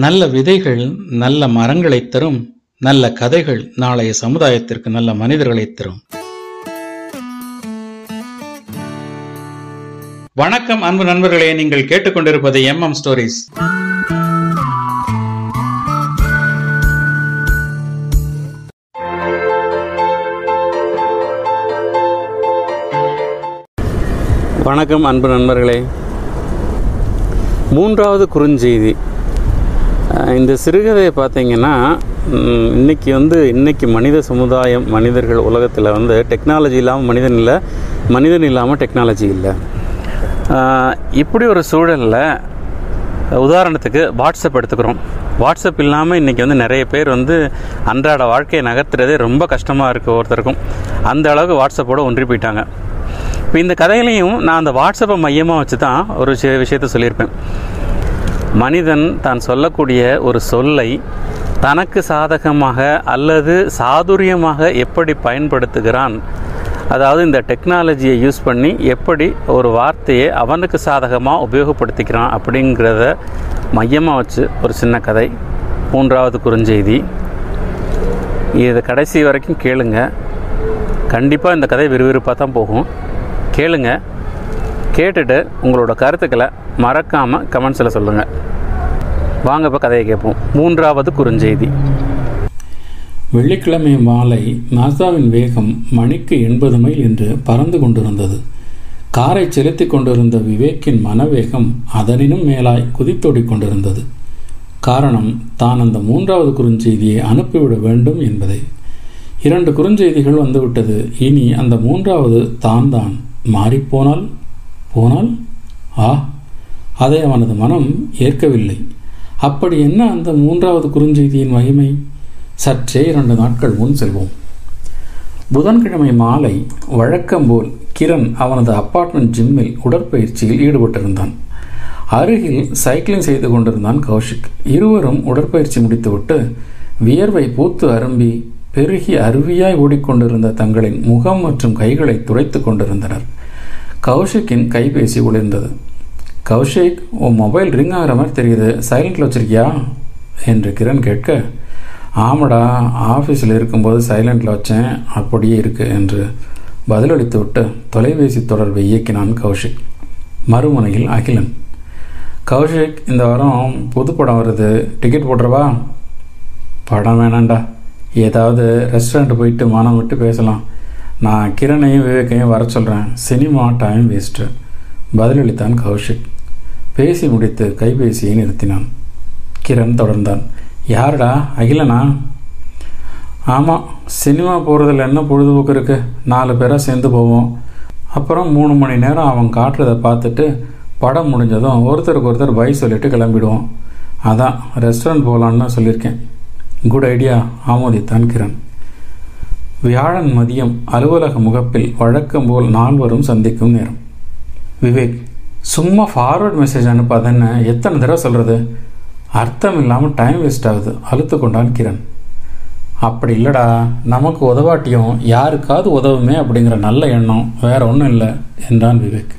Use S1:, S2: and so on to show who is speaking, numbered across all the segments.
S1: நல்ல விதைகள் நல்ல மரங்களை தரும் நல்ல கதைகள் நாளைய சமுதாயத்திற்கு நல்ல மனிதர்களை தரும். வணக்கம் அன்பு நண்பர்களே. நீங்கள் கேட்டுக்கொண்டிருப்பது எம் எம் ஸ்டோரிஸ்.
S2: வணக்கம் அன்பு நண்பர்களே. மூன்றாவது குறுஞ்செய்தி. இந்த சிறுகதையை பார்த்தீங்கன்னா இன்றைக்கி வந்து இன்றைக்கி மனித சமுதாயம் மனிதர்கள் உலகத்தில் வந்து டெக்னாலஜி இல்லாமல் மனிதன் இல்லை மனிதன் இல்லாமல் டெக்னாலஜி இல்லை. இப்படி ஒரு சூழலில் உதாரணத்துக்கு வாட்ஸ்அப் எடுத்துக்கிறோம். வாட்ஸ்அப் இல்லாமல் இன்றைக்கி வந்து நிறைய பேர் வந்து அன்றாட வாழ்க்கையை நகர்த்துறதே ரொம்ப கஷ்டமாக இருக்குது ஒருத்தருக்கும். அந்த அளவுக்கு வாட்ஸ்அப்போடு ஒன்றி போயிட்டாங்க. இப்போ இந்த கதையிலையும் நான் அந்த வாட்ஸ்அப்பை மையமாக வச்சு தான் ஒரு விஷய- விஷயத்தை சொல்லியிருப்பேன். மனிதன் தான் சொல்லக்கூடிய ஒரு சொல்லை தனக்கு சாதகமாக அல்லது சாதுரியமாக எப்படி பயன்படுத்துகிறான்? அதாவது இந்த டெக்னாலஜியை யூஸ் பண்ணி எப்படி ஒரு வார்த்தையை அவனுக்கு சாதகமாக உபயோகப்படுத்திக்கிறான் அப்படிங்கிறத மையமாக வச்சு ஒரு சின்ன கதை. மூன்றாவது குறுஞ்செய்தி. இதை கடைசி வரைக்கும் கேளுங்க. கண்டிப்பாக இந்த கதை விறுவிறுப்பாக தான் போகும். கேளுங்கள் கேட்டுட்டு உங்களோட கருத்துக்களை மறக்காமல் கமெண்ட்ஸில் சொல்லுங்கள் வாங்க இப்போ கதையை கேட்போம். மூன்றாவது குறுஞ்செய்தி.
S3: வெள்ளிக்கிழமை மாலை நாசாவின் வேகம் மணிக்கு எண்பது மைல் என்று பறந்து கொண்டிருந்தது. காரை செலுத்தி கொண்டிருந்த விவேக்கின் மனவேகம் அதனினும் மேலாய் குதித்தோடிக் கொண்டிருந்தது. காரணம் தான் அந்த மூன்றாவது குறுஞ்செய்தியை அனுப்பிவிட வேண்டும் என்பதே. இரண்டு குறுஞ்செய்திகள் வந்துவிட்டது. இனி அந்த மூன்றாவது தான் தான் மாறிப்போனால் போனால் ஆ அதை அவனது மனம் ஏற்கவில்லை. அப்படி என்ன அந்த மூன்றாவது குறுஞ்செய்தியின் மகிமை? சற்றே இரண்டு நாட்கள் முன் செல்வோம். புதன்கிழமை மாலை வழக்கம் போல் கிரண் அவனது அப்பார்ட்மெண்ட் ஜிம்மில் உடற்பயிற்சியில் ஈடுபட்டிருந்தான். அருகில் சைக்கிளிங் செய்து கொண்டிருந்தான் கௌஷிக். இருவரும் உடற்பயிற்சி முடித்துவிட்டு வியர்வை பூத்து அரும்பி பெருகி அருவியாய் ஓடிக்கொண்டிருந்த தங்களின் முகம் மற்றும் கைகளை துடைத்து கொண்டிருந்தனர். கௌஷிக்கின் கைபேசி ஒளிர்ந்தது. கௌஷிக் உன் மொபைல் ரிங் ஆகிற மாதிரி தெரியுது. சைலண்டில் வச்சிருக்கியா? என்று கிரண் கேட்க ஆமடா ஆஃபீஸில் இருக்கும்போது சைலண்டில் வச்சேன். அப்படியே இருக்கு என்று பதிலளித்து விட்டு தொலைபேசி தொடர்பை இயக்கினான் கௌஷிக் மறுமுனையில் அகிலன். கௌஷிக் இந்த வாரம் புது படம் வருது. டிக்கெட் போட்டுறவா? படம் வேணாண்டா ஏதாவது ரெஸ்டாரண்ட் போயிட்டு மனம் விட்டு பேசலாம். நான் கிரணையும் விவேக்கையும் வர சொல்கிறேன் சினிமா டைம் வேஸ்ட்டு பதிலளித்தான் கௌஷிக். பேசி முடித்து கைபேசியை நிறுத்தினான். கிரண் தொடர்ந்தான். யாருடா? அகிலனா? ஆமாம் சினிமா போகிறதுல என்ன பொழுதுபோக்கு இருக்குது நாலு பேராக சேர்ந்து போவோம். அப்புறம் மூணு மணி நேரம் அவன் காட்டுறதை பார்த்துட்டு படம் முடிஞ்சதும் ஒருத்தருக்கு ஒருத்தர் பை சொல்லிட்டு கிளம்பிடுவோம். அதான் ரெஸ்டாரண்ட் போகலான்னு சொல்லியிருக்கேன். குட் ஐடியா ஆமோதித்தான் கிரண். வியாழன் மதியம் அலுவலக முகப்பில் வழக்கம் போல் நால்வரும் சந்திக்கும் நேரம். விவேக் சும்மா ஃபார்வர்ட் மெசேஜ் அனுப்பாதன்னு எத்தனை தடவை சொல்கிறது அர்த்தம் இல்லாமல் டைம் வேஸ்ட் ஆகுது. அழுத்து கொண்டான் கிரண். அப்படி இல்லைடா நமக்கு உதவாட்டியும் யாருக்காவது உதவுமே அப்படிங்கிற நல்ல எண்ணம் வேற ஒன்றும் இல்லை என்றான் விவேக்.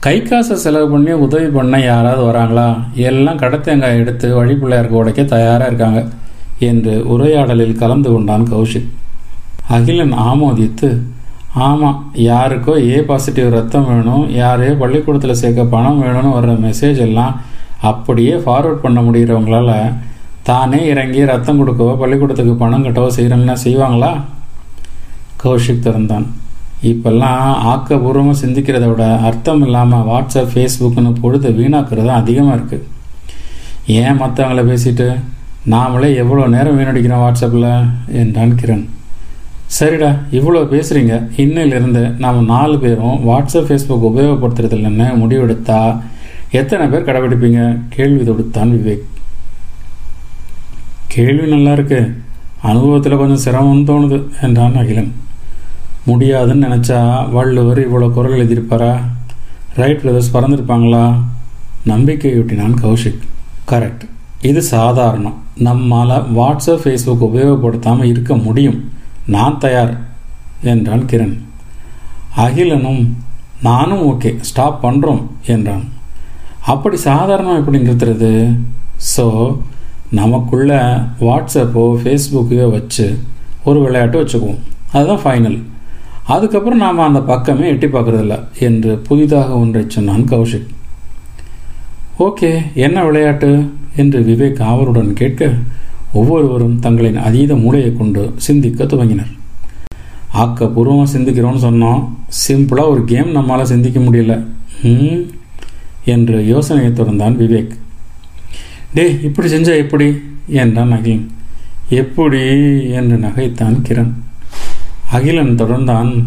S3: கை காசை செலவு பண்ணி உதவி பண்ண யாராவது வராங்களா? எல்லாம் கடத்தேங்காய் எடுத்து வழிப்பிள்ளையாருக்கு உடைக்க தயாராக இருக்காங்க என்று உரையாடலில் கலந்து கொண்டான் கௌஷிக். அகிலன் ஆமோதித்து ஆமாம் யாருக்கோ ஏ பாசிட்டிவ் ரத்தம் வேணும் யாரையோ பள்ளிக்கூடத்தில் சேர்க்க பணம் வேணும்னு வர்ற மெசேஜ் எல்லாம் அப்படியே ஃபார்வர்ட் பண்ண முடிகிறவங்களால தானே இறங்கி ரத்தம் கொடுக்கவோ பள்ளிக்கூடத்துக்கு பணம் கட்டவோ செய்கிறேன்னா செய்வாங்களா? கௌஷிக் திறந்தான். இப்பெல்லாம் ஆக்கபூர்வமாக சிந்திக்கிறத விட அர்த்தம் இல்லாமல் வாட்ஸ்அப் ஃபேஸ்புக்குன்னு பொழுது வீணாக்குறது தான் அதிகமாக இருக்குது ஏன் மற்றவங்கள பேசிட்டு நாமளே எவ்வளோ நேரம் வீணடிக்கிறோம் வாட்ஸ்அப்பில் என்றான் கிரண். சரிடா இவ்வளோ பேசுகிறீங்க இன்னையிலிருந்து நாம் நாலு பேரும் வாட்ஸ்அப் ஃபேஸ்புக் உபயோகப்படுத்துறதில்லைன்னு முடிவெடுத்தா எத்தனை பேர் கடைபிடிப்பீங்க? கேள்வி தொடுத்தான் விவேக். கேள்வி நல்லா இருக்கு. அனுபவத்தில் கொஞ்சம் சிரமம்னு தோணுது என்றான் அகிலன். முடியாதுன்னு நினச்சா வள்ளுவர் இவ்வளோ குரல் எழுதியிருப்பாரா? ரைட் பிரதர்ஸ் பறந்துருப்பாங்களா? நம்பிக்கையூட்டினான் கௌஷிக். கரெக்ட் இது சாதாரணம். நம்மால் வாட்ஸ்அப் ஃபேஸ்புக் உபயோகப்படுத்தாமல் இருக்க முடியும். நான் தயார் என்றான் கிரண். அகிலனும் நானும் ஓகே ஸ்டாப் பண்ணுறோம் என்றான். அப்படி சாதாரணம் எப்படி நிறுத்துறது? ஸோ நமக்குள்ள வாட்ஸ்அப்போ ஃபேஸ்புக்கையோ வச்சு ஒரு விளையாட்டு வச்சுக்குவோம். அதுதான் ஃபைனல் அதுக்கப்புறம் நாம் அந்த பக்கமே எட்டி பார்க்குறதில்ல என்று புதிதாக ஒன்றை சொன்னான் கௌஷிக். ஓகே என்ன விளையாட்டு? என்று விவேக் ஆவலுடன் கேட்க ஒவ்வொருவரும் தங்களின் அதீத மூளையை கொண்டு சிந்திக்க துவங்கினர். ஆக்கப்பூர்வமாக சிந்திக்கிறோன்னு சொன்னோம் சிம்பிளாக ஒரு கேம் நம்மளால் சிந்திக்க முடியல. ம் என்று யோசனையை தொடர்ந்தான் விவேக். டே இப்படி செஞ்சா எப்படி? என்றான் அகிலன். எப்படி? என்று நகைத்தான் கிரண். அகிலன் தொடர்ந்தான்.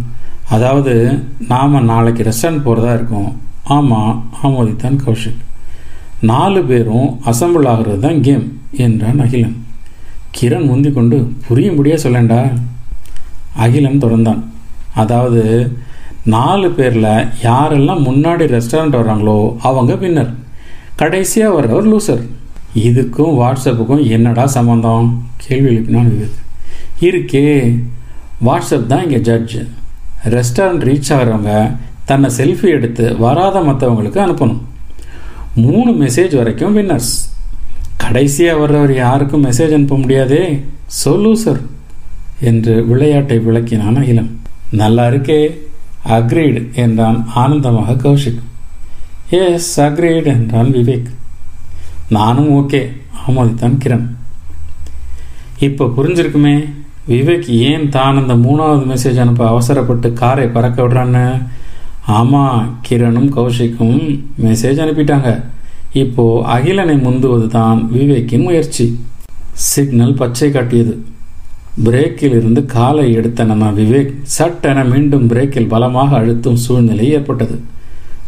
S3: அதாவது நாம் நாளைக்கு ரெஸ்டாரண்ட் போகிறதா இருக்கோம். ஆமாம் ஆமோதித்தான் கௌஷிக். நாலு பேரும் அசம்பிள் ஆகிறது தான் கேம் என்றான் அகிலன். கிரண் முந்தி கொண்டு புரியும்படியாக சொல்லண்டா அகிலன் தொடர்ந்தான். அதாவது நாலு பேரில் யாரெல்லாம் முன்னாடி ரெஸ்டாரண்ட் வர்றாங்களோ அவங்க வின்னர். கடைசியாக வர்றவர் லூசர். இதுக்கும் வாட்ஸ்அப்புக்கும் என்னடா சம்மந்தம் கேள்வி எழுப்பினான் இருக்கே வாட்ஸ்அப் தான் இங்கே ஜட்ஜு. ரெஸ்டாரண்ட் ரீச் ஆகிறவங்க தன்னை செல்ஃபி எடுத்து வராத மற்றவங்களுக்கு அனுப்பணும். மூணு மெசேஜ் வரைக்கும் வின்னர்ஸ். கடைசியாக வர்றவர் யாருக்கும் மெசேஜ் அனுப்ப முடியாதே. சொல்லு சார் என்று விளையாட்டை விளக்கினான் அகிலம் நல்லா இருக்கே அக்ரீடு என்றான் ஆனந்தமாக கௌஷிக். எஸ் அக்ரீடு என்றான் விவேக். நானும் ஓகே ஆமோதித்தான் கிரண். இப்போ புரிஞ்சிருக்குமே விவேக் ஏன் தான் அந்த மூணாவது மெசேஜ் அனுப்ப அவசரப்பட்டு காரை பறக்க விடுறான்னு? ஆமாம் கிரணும் கௌஷிக்கும் மெசேஜ் அனுப்பிட்டாங்க. இப்போ அகிலனை முந்துவது தான் விவேக்கின் முயற்சி. சிக்னல் பச்சை காட்டியது. பிரேக்கில் இருந்து காலை எடுத்த நம்ம விவேக் சட்டென மீண்டும் பிரேக்கில் பலமாக அழுத்தும் சூழ்நிலை ஏற்பட்டது.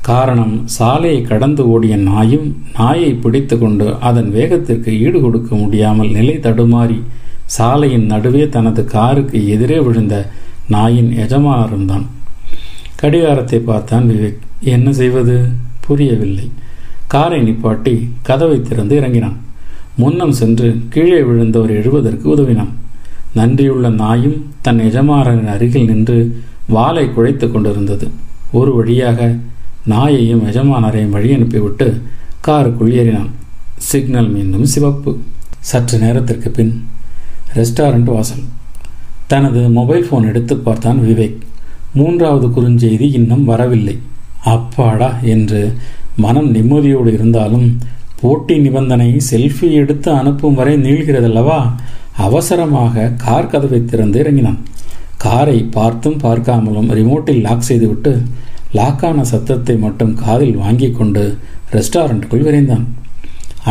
S3: காரணம் சாலையை கடந்து ஓடிய நாயும் நாயை பிடித்து கொண்டு அதன் வேகத்திற்கு ஈடு கொடுக்க முடியாமல் நிலை தடுமாறி சாலையின் நடுவே தனது காருக்கு எதிரே விழுந்த நாயின் எஜமானரும் தான் கடிகாரத்தை பார்த்தான் விவேக். என்ன செய்வது? புரியவில்லை. காரை நிப்பாட்டி கதவை திறந்து இறங்கினான். முன்னம் சென்று கீழே விழுந்தவர் எழுவதற்கு உதவினான். நன்றியுள்ள நாயும் தன் எஜமானரின் அருகில் நின்று வாளை குழைத்து கொண்டிருந்தது. ஒரு வழியாக நாயையும் எஜமானரையும் வழி அனுப்பிவிட்டு காருக்குள் ஏறினான். சிக்னல் மீண்டும் சிவப்பு. சற்று நேரத்திற்கு பின் ரெஸ்டாரண்ட் வாசல். தனது மொபைல் ஃபோன் எடுத்து பார்த்தான் விவேக். மூன்றாவது குறுஞ்செய்தி இன்னும் வரவில்லை. அப்பாடா என்று மனம் நிம்மதியோடு இருந்தாலும் போட்டி நிபந்தனை செல்ஃபி எடுத்து அனுப்பும் வரை நீள்கிறதல்லவா? அவசரமாக கார் கதவை திறந்து இறங்கினான். காரை பார்த்தும் பார்க்காமலும் ரிமோட்டில் லாக் செய்துவிட்டு லாக்கான சத்தத்தை மட்டும் காதில் வாங்கி கொண்டு ரெஸ்டாரண்ட்டுக்குள் விரைந்தான்.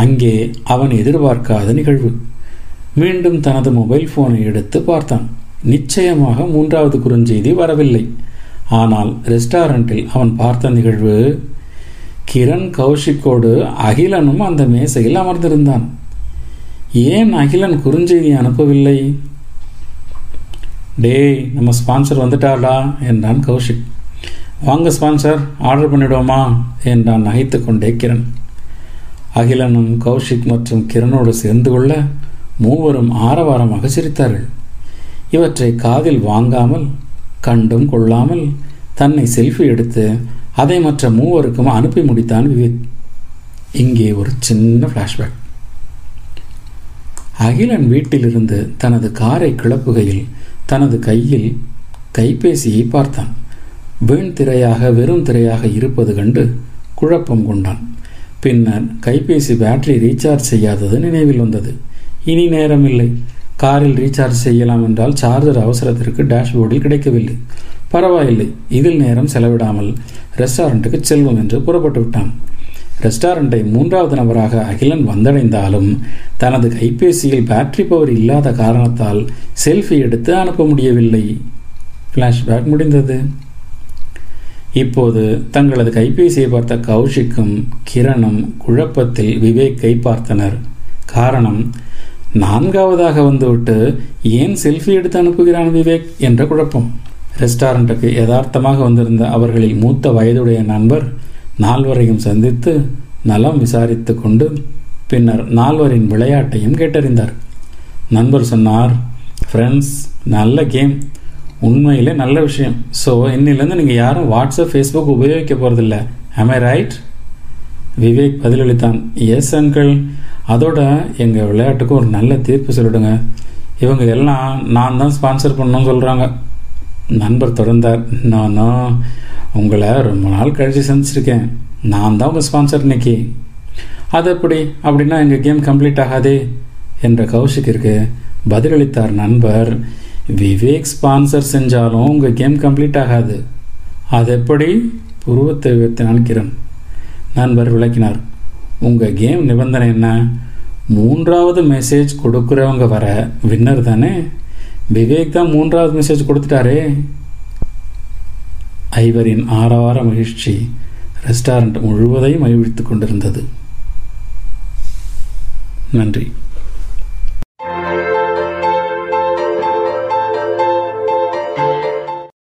S3: அங்கே அவன் எதிர்பார்க்காத நிகழ்வு. மீண்டும் தனது மொபைல் போனை எடுத்து பார்த்தான். நிச்சயமாக மூன்றாவது குறுஞ்செய்தி வரவில்லை. ஆனால் ரெஸ்டாரண்ட்டில் அவன் பார்த்த நிகழ்வு கிரண் கௌஷிக்கோடு அகிலனும் அந்த மேசையில் அமர்ந்திருந்தான். ஏன் அகிலன் குறுஞ்செய்தி அனுப்பவில்லை? டேய் நம்ம ஸ்பான்சர் வந்துட்டாடா என்றான் கௌஷிக். வாங்க ஸ்பான்சர் ஆர்டர் பண்ணிவிடுவோமா என்றான் நகைத்து கொண்டே கிரண். அகிலனும் கௌஷிக் மற்றும் கிரணோடு சேர்ந்து கொள்ள மூவரும் ஆரவாரமாக சிரித்தார்கள். இவற்றை காதில் வாங்காமல் கண்டும் கொள்ளாமல் தன்னை செல்ஃபி எடுத்து அதை மற்ற மூவருக்கும் அனுப்பி முடித்தான் விவேக். இங்கே ஒரு சின்ன ஃப்ளாஷ்பேக் அகிலன் வீட்டிலிருந்து தனது காரை கிளப்புகையில் தனது கையில் கைபேசியை பார்த்தான். வீண் திரையாக வெறும் திரையாக இருப்பது கண்டு குழப்பம் கொண்டான். பின்னர் கைபேசி பேட்டரி ரீசார்ஜ் செய்யாதது நினைவில் வந்தது. இனி நேரமில்லை. காரில் ரீசார்ஜ் செய்யலாம் என்றால் சார்ஜர் அவசரத்திற்கு டேஷ்போர்டில் கிடைக்கவில்லை. பரவாயில்லை. இதில் நேரம் செலவிடாமல் ரெஸ்டாரண்ட்டுக்கு செல்வோம் என்று புறப்பட்டு விட்டான். ரெஸ்டாரண்ட்டை மூன்றாவது நபராக அகிலன் வந்தடைந்தாலும் தனது கைபேசியில் பேட்டரி பவர் இல்லாத காரணத்தால் செல்ஃபி எடுத்து அனுப்ப முடியவில்லை. ஃப்ளாஷ்பேக் முடிந்தது. இப்போது தங்களது கைபேசியை பார்த்த கௌஷிக்கும் கிரணும் குழப்பத்தில் விவேக்கை பார்த்தனர். காரணம் நான்காவதாக வந்துவிட்டு ஏன் செல்ஃபி எடுத்து அனுப்புகிறான் விவேக் என்ற குழப்பம். ரெஸ்டாரண்ட்டுக்கு யதார்த்தமாக வந்திருந்த அவர்களில் மூத்த வயதுடைய நண்பர் நால்வரையும் சந்தித்து நலம் விசாரித்து கொண்டு பின்னர் நால்வரின் விளையாட்டையும் கேட்டறிந்தார். நண்பர் சொன்னார் ஃப்ரெண்ட்ஸ் நல்ல கேம். உண்மையிலே நல்ல விஷயம். ஸோ இன்னிலேருந்து நீங்கள் யாரும் வாட்ஸ்அப் ஃபேஸ்புக் உபயோகிக்க போகிறதில்ல ஐ ரைட் விவேக் பதிலளித்தான் எஸ் அங்கிள் அதோட எங்கள் விளையாட்டுக்கு ஒரு நல்ல தீர்ப்பு சொல்லிடுங்க. இவங்க எல்லாம் நான் தான் ஸ்பான்சர் பண்ணணும்னு சொல்கிறாங்க நண்பர் தொடர்ந்தார் நானும் உங்களை ரொம்ப நாள் கழித்து சந்திச்சிருக்கேன். நான் தான் உங்கள் ஸ்பான்சர் இன்னைக்கு. அது எப்படி? அப்படின்னா எங்கள் கேம் கம்ப்ளீட் ஆகாதே என்ற கௌஷிக்கிற்கு பதிலளித்தார் நண்பர். விவேக் ஸ்பான்சர் செஞ்சாலும் உங்கள் கேம் கம்ப்ளீட் ஆகாது. அது எப்படி? புருவத்தை உயர்த்தினால் கிரண் நண்பர் விளக்கினார். உங்கள் கேம் நிபந்தனை என்ன? மூன்றாவது மெசேஜ் கொடுக்குறவங்க வர வின்னர் தானே? விவேக் தான் மூன்றாவது மெசேஜ் கொடுத்துட்டாரே. ஐவரின் ஆரவார மகிழ்ச்சி ரெஸ்டாரண்ட் முழுவதையும் மகிழ்வித்துக் கொண்டிருந்தது. நன்றி.